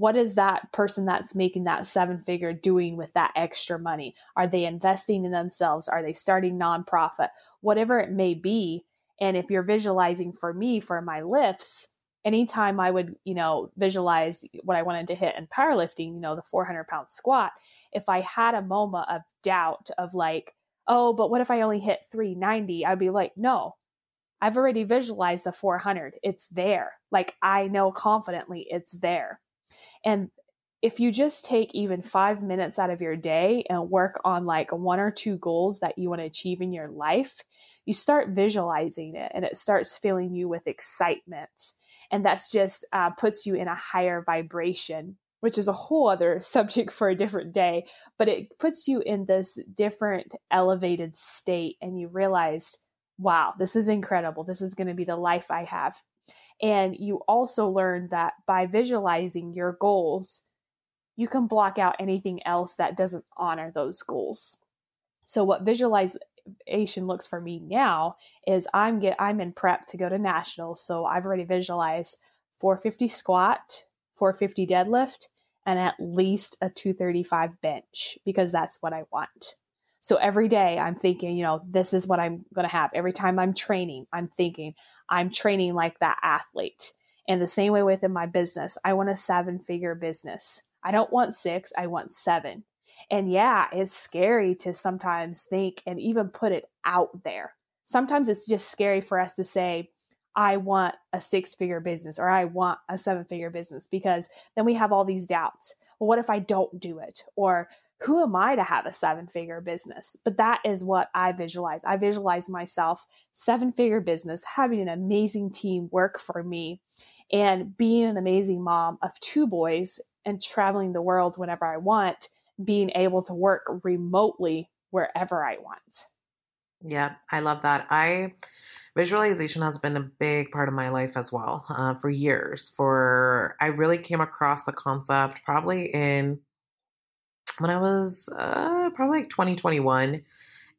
What is that person that's making that seven figure doing with that extra money? Are they investing in themselves? Are they starting nonprofit? Whatever it may be. And if you're visualizing for me for my lifts, anytime I would, you know, visualize what I wanted to hit in powerlifting, you know, the 400 pound squat, if I had a moment of doubt of like, oh, but what if I only hit 390? I'd be like, no, I've already visualized the 400. It's there. Like I know confidently it's there. And if you just take even five minutes out of your day and work on like one or two goals that you want to achieve in your life, you start visualizing it and it starts filling you with excitement. And that's just uh, puts you in a higher vibration, which is a whole other subject for a different day. But it puts you in this different elevated state and you realize, wow, this is incredible. This is going to be the life I have. And you also learn that by visualizing your goals, you can block out anything else that doesn't honor those goals. So what visualization looks for me now is I'm get I'm in prep to go to nationals, so I've already visualized 450 squat, 450 deadlift, and at least a 235 bench because that's what I want. So every day I'm thinking, you know, this is what I'm going to have. Every time I'm training, I'm thinking I'm training like that athlete. And the same way within my business, I want a seven figure business. I don't want six, I want seven. And yeah, it's scary to sometimes think and even put it out there. Sometimes it's just scary for us to say, I want a six figure business or I want a seven figure business because then we have all these doubts. Well, what if I don't do it? Or who am I to have a seven figure business? But that is what I visualize. I visualize myself seven figure business, having an amazing team work for me, and being an amazing mom of two boys and traveling the world whenever I want, being able to work remotely wherever I want. Yeah, I love that. I visualization has been a big part of my life as well uh, for years. For I really came across the concept probably in when I was uh, probably like 2021.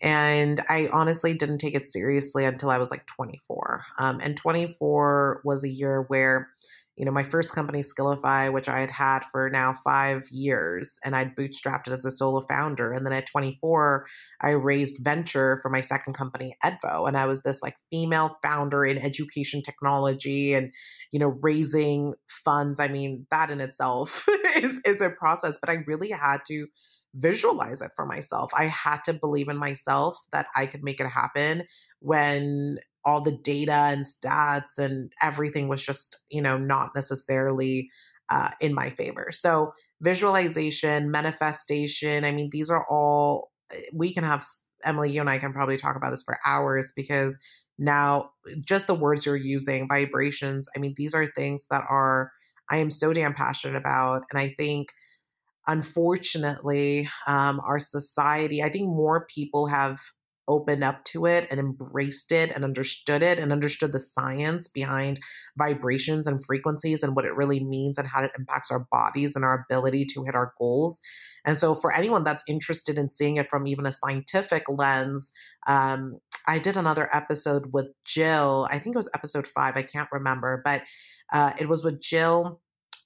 And I honestly didn't take it seriously until I was like 24. Um, and 24 was a year where, you know, my first company, Skillify, which I had had for now five years, and I'd bootstrapped it as a solo founder. And then at 24, I raised venture for my second company, Edvo. And I was this like female founder in education technology and, you know, raising funds. I mean, that in itself is, is a process, but I really had to visualize it for myself. I had to believe in myself that I could make it happen when all the data and stats and everything was just, you know, not necessarily uh, in my favor. So, visualization, manifestation, I mean, these are all, eh, we can have, Emily, you and I can probably talk about this for hours because now just the words you're using, vibrations, I mean, these are things that are, I am so damn passionate about. And I think, unfortunately, um, our society, I think more people have opened up to it and embraced it and understood it and understood the science behind vibrations and frequencies and what it really means and how it impacts our bodies and our ability to hit our goals. And so, for anyone that's interested in seeing it from even a scientific lens, um, I did another episode with Jill. I think it was episode five. I can't remember, but uh, it was with Jill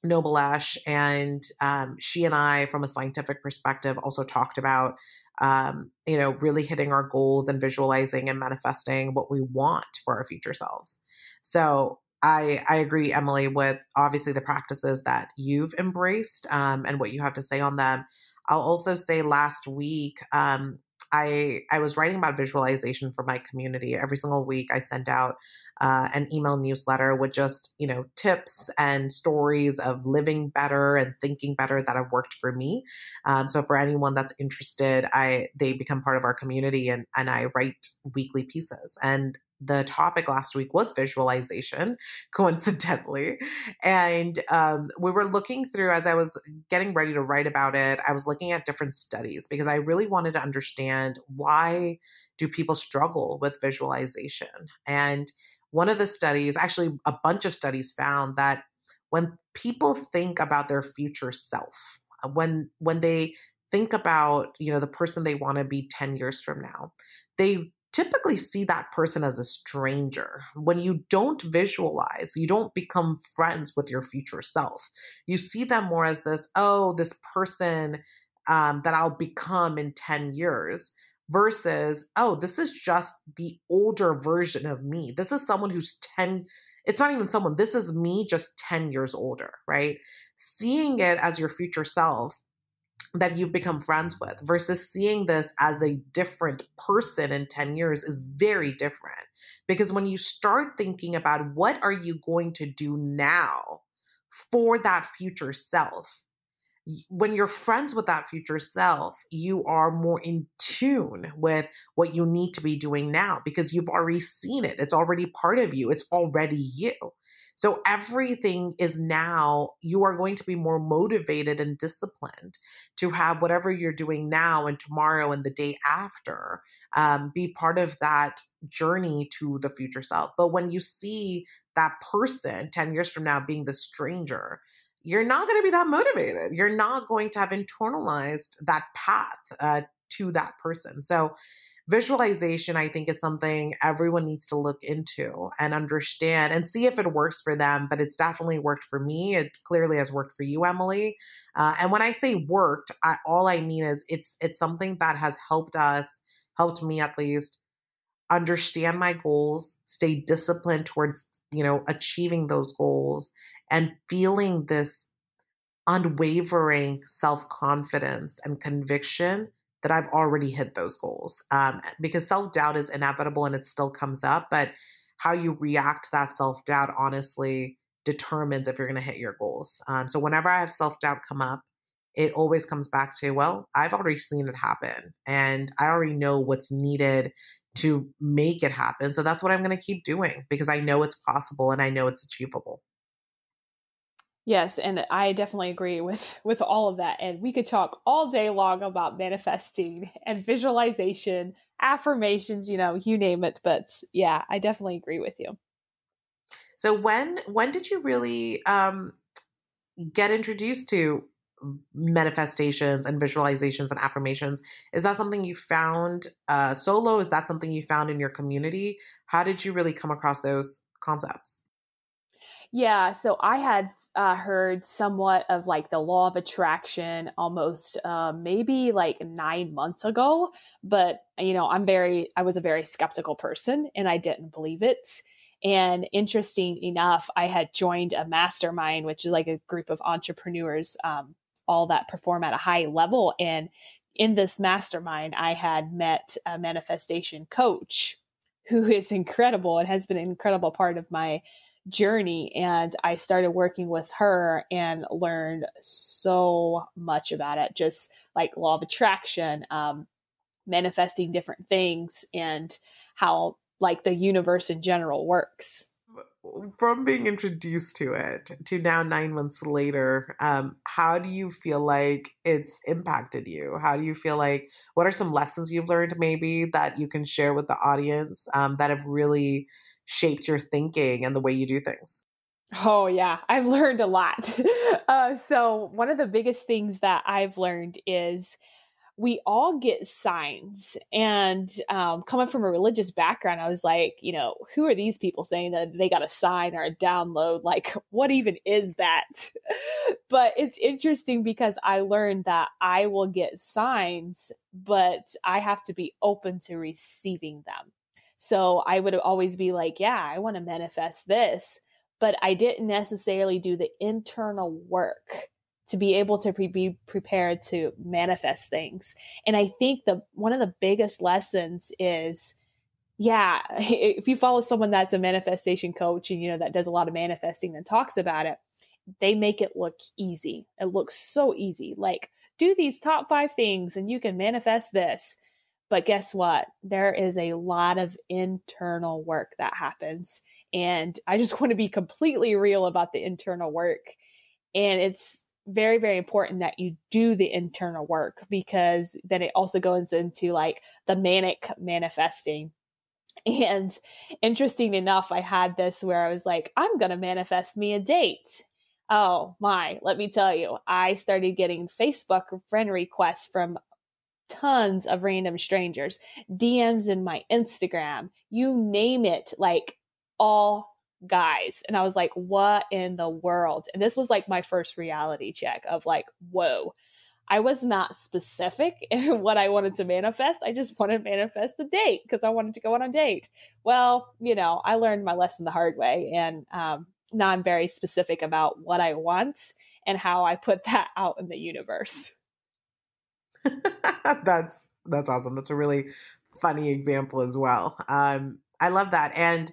Noble Ash, and um, she and I, from a scientific perspective, also talked about, um, you know, really hitting our goals and visualizing and manifesting what we want for our future selves. So I, I agree, Emily, with obviously the practices that you've embraced um, and what you have to say on them. I'll also say last week, um, I I was writing about visualization for my community. Every single week, I sent out uh, an email newsletter with just you know tips and stories of living better and thinking better that have worked for me. Um, so for anyone that's interested, I they become part of our community and and I write weekly pieces. And the topic last week was visualization, coincidentally. And um, we were looking through, as I was getting ready to write about it, I was looking at different studies because I really wanted to understand why do people struggle with visualization. And one of the studies, actually, a bunch of studies found that when people think about their future self, uh, when when they think about you know the person they want to be 10 years from now they typically see that person as a stranger. When you don't visualize, you don't become friends with your future self. You see them more as this, oh, this person um, that I'll become in 10 years versus, oh, this is just the older version of me. This is someone who's 10. It's not even someone, this is me just 10 years older, right? Seeing it as your future self that you've become friends with versus seeing this as a different person in 10 years is very different. Because when you start thinking about what are you going to do now for that future self when you're friends with that future self you are more in tune with what you need to be doing now because you've already seen it. It's already part of you. It's already you so everything is now, you are going to be more motivated and disciplined to have whatever you're doing now and tomorrow and the day after um, be part of that journey to the future self. But when you see that person 10 years from now being the stranger, you're not going to be that motivated. You're not going to have internalized that path uh, to that person. So visualization, I think, is something everyone needs to look into and understand and see if it works for them. But it's definitely worked for me. It clearly has worked for you, Emily. Uh, and when I say worked, I, all I mean is it's it's something that has helped us, helped me at least, understand my goals, stay disciplined towards you know achieving those goals, and feeling this unwavering self confidence and conviction that I've already hit those goals. Um, because self doubt is inevitable and it still comes up, but how you react to that self doubt honestly determines if you're going to hit your goals. Um, so whenever I have self doubt come up, it always comes back to, well, I've already seen it happen and I already know what's needed to make it happen. So that's what I'm going to keep doing because I know it's possible and I know it's achievable. Yes, and I definitely agree with with all of that. And we could talk all day long about manifesting and visualization, affirmations, you know, you name it. But yeah, I definitely agree with you. So when when did you really um, get introduced to manifestations and visualizations and affirmations? Is that something you found uh, solo? Is that something you found in your community? How did you really come across those concepts? Yeah, so I had uh, heard somewhat of like the law of attraction almost uh, maybe like nine months ago. But, you know, I'm very, I was a very skeptical person and I didn't believe it. And interesting enough, I had joined a mastermind, which is like a group of entrepreneurs, um, all that perform at a high level. And in this mastermind, I had met a manifestation coach who is incredible and has been an incredible part of my journey and I started working with her and learned so much about it. Just like law of attraction um, manifesting different things and how like the universe in general works. From being introduced to it to now nine months later um, how do you feel like it's impacted you? How do you feel like what are some lessons you've learned maybe that you can share with the audience um, that have really shaped your thinking and the way you do things? Oh, yeah, I've learned a lot. Uh, so, one of the biggest things that I've learned is we all get signs. And um, coming from a religious background, I was like, you know, who are these people saying that they got a sign or a download? Like, what even is that? but it's interesting because I learned that I will get signs, but I have to be open to receiving them. So I would always be like, yeah, I want to manifest this. but I didn't necessarily do the internal work to be able to pre- be prepared to manifest things. And I think the one of the biggest lessons is yeah, if you follow someone that's a manifestation coach and you know that does a lot of manifesting and talks about it, they make it look easy. It looks so easy. Like do these top 5 things and you can manifest this. But guess what? There is a lot of internal work that happens. And I just want to be completely real about the internal work. And it's very, very important that you do the internal work because then it also goes into like the manic manifesting. And interesting enough, I had this where I was like, I'm going to manifest me a date. Oh my, let me tell you, I started getting Facebook friend requests from tons of random strangers, DMs in my Instagram, you name it, like all guys. And I was like, what in the world? And this was like my first reality check of like, whoa. I was not specific in what I wanted to manifest. I just wanted to manifest a date because I wanted to go on a date. Well, you know, I learned my lesson the hard way. And um, now I'm very specific about what I want and how I put that out in the universe. that's that's awesome. That's a really funny example as well. Um, I love that, and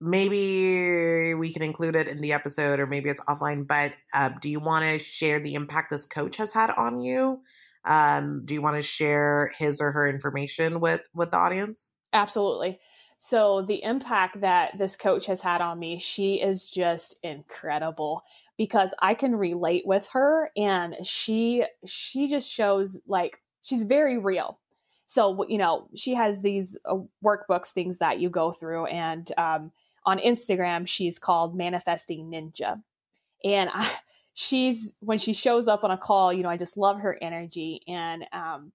maybe we can include it in the episode, or maybe it's offline. But uh, do you want to share the impact this coach has had on you? Um, do you want to share his or her information with with the audience? Absolutely. So the impact that this coach has had on me, she is just incredible because I can relate with her and she she just shows like she's very real. So you know she has these uh, workbooks, things that you go through, and um, on Instagram she's called Manifesting Ninja, and I, she's when she shows up on a call, you know I just love her energy and um,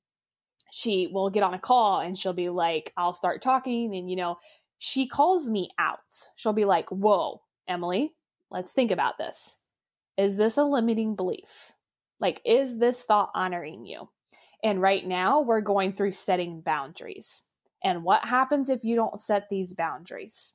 she will get on a call and she'll be like, I'll start talking, and you know she calls me out. She'll be like, "Whoa, Emily, let's think about this." Is this a limiting belief? Like, is this thought honoring you? And right now, we're going through setting boundaries. And what happens if you don't set these boundaries?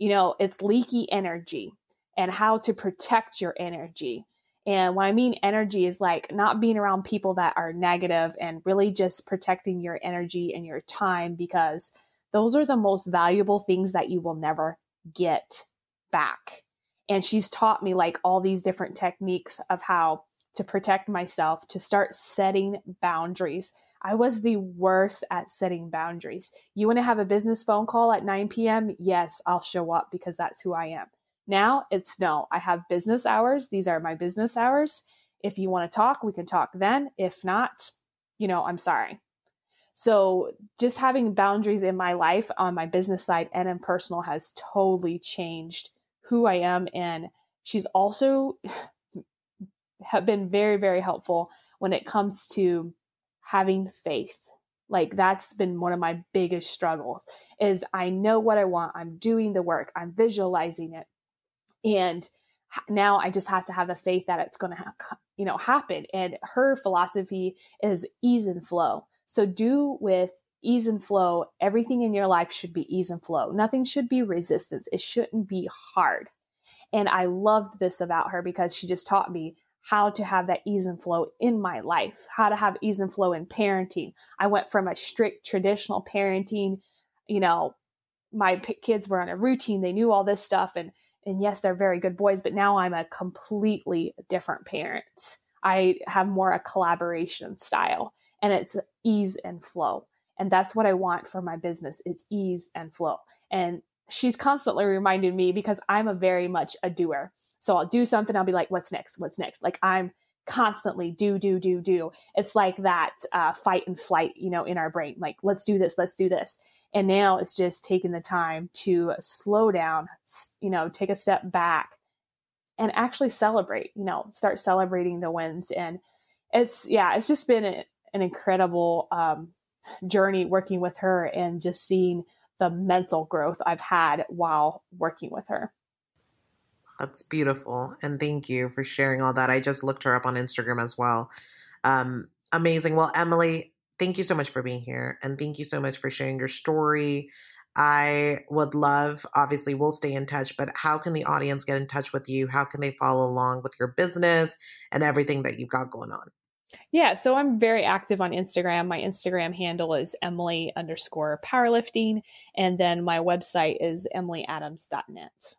You know, it's leaky energy and how to protect your energy. And what I mean energy is like not being around people that are negative and really just protecting your energy and your time because those are the most valuable things that you will never get back. And she's taught me like all these different techniques of how to protect myself, to start setting boundaries. I was the worst at setting boundaries. You want to have a business phone call at 9 p.m.? Yes, I'll show up because that's who I am. Now it's no, I have business hours. These are my business hours. If you want to talk, we can talk then. If not, you know, I'm sorry. So just having boundaries in my life on my business side and in personal has totally changed who I am. And she's also have been very, very helpful when it comes to having faith. Like that's been one of my biggest struggles is I know what I want. I'm doing the work. I'm visualizing it. And now I just have to have the faith that it's going to ha- you know happen. And her philosophy is ease and flow. So do with ease and flow. Everything in your life should be ease and flow. Nothing should be resistance. It shouldn't be hard. And I loved this about her because she just taught me how to have that ease and flow in my life, how to have ease and flow in parenting. I went from a strict traditional parenting, you know, my p- kids were on a routine, they knew all this stuff and and yes, they're very good boys, but now I'm a completely different parent. I have more a collaboration style and it's ease and flow. And that's what I want for my business. It's ease and flow. And she's constantly reminding me because I'm a very much a doer. So I'll do something, I'll be like, what's next? What's next? Like I'm constantly do, do, do, do. It's like that uh, fight and flight, you know, in our brain. Like, let's do this, let's do this. And now it's just taking the time to slow down, you know, take a step back and actually celebrate, you know, start celebrating the wins. And it's, yeah, it's just been an incredible um, journey working with her and just seeing the mental growth I've had while working with her. That's beautiful. And thank you for sharing all that. I just looked her up on Instagram as well. Um, amazing. Well, Emily, thank you so much for being here. And thank you so much for sharing your story. I would love, obviously, we'll stay in touch, but how can the audience get in touch with you? How can they follow along with your business and everything that you've got going on? Yeah, so I'm very active on Instagram. My Instagram handle is Emily underscore powerlifting. And then my website is emilyadams.net.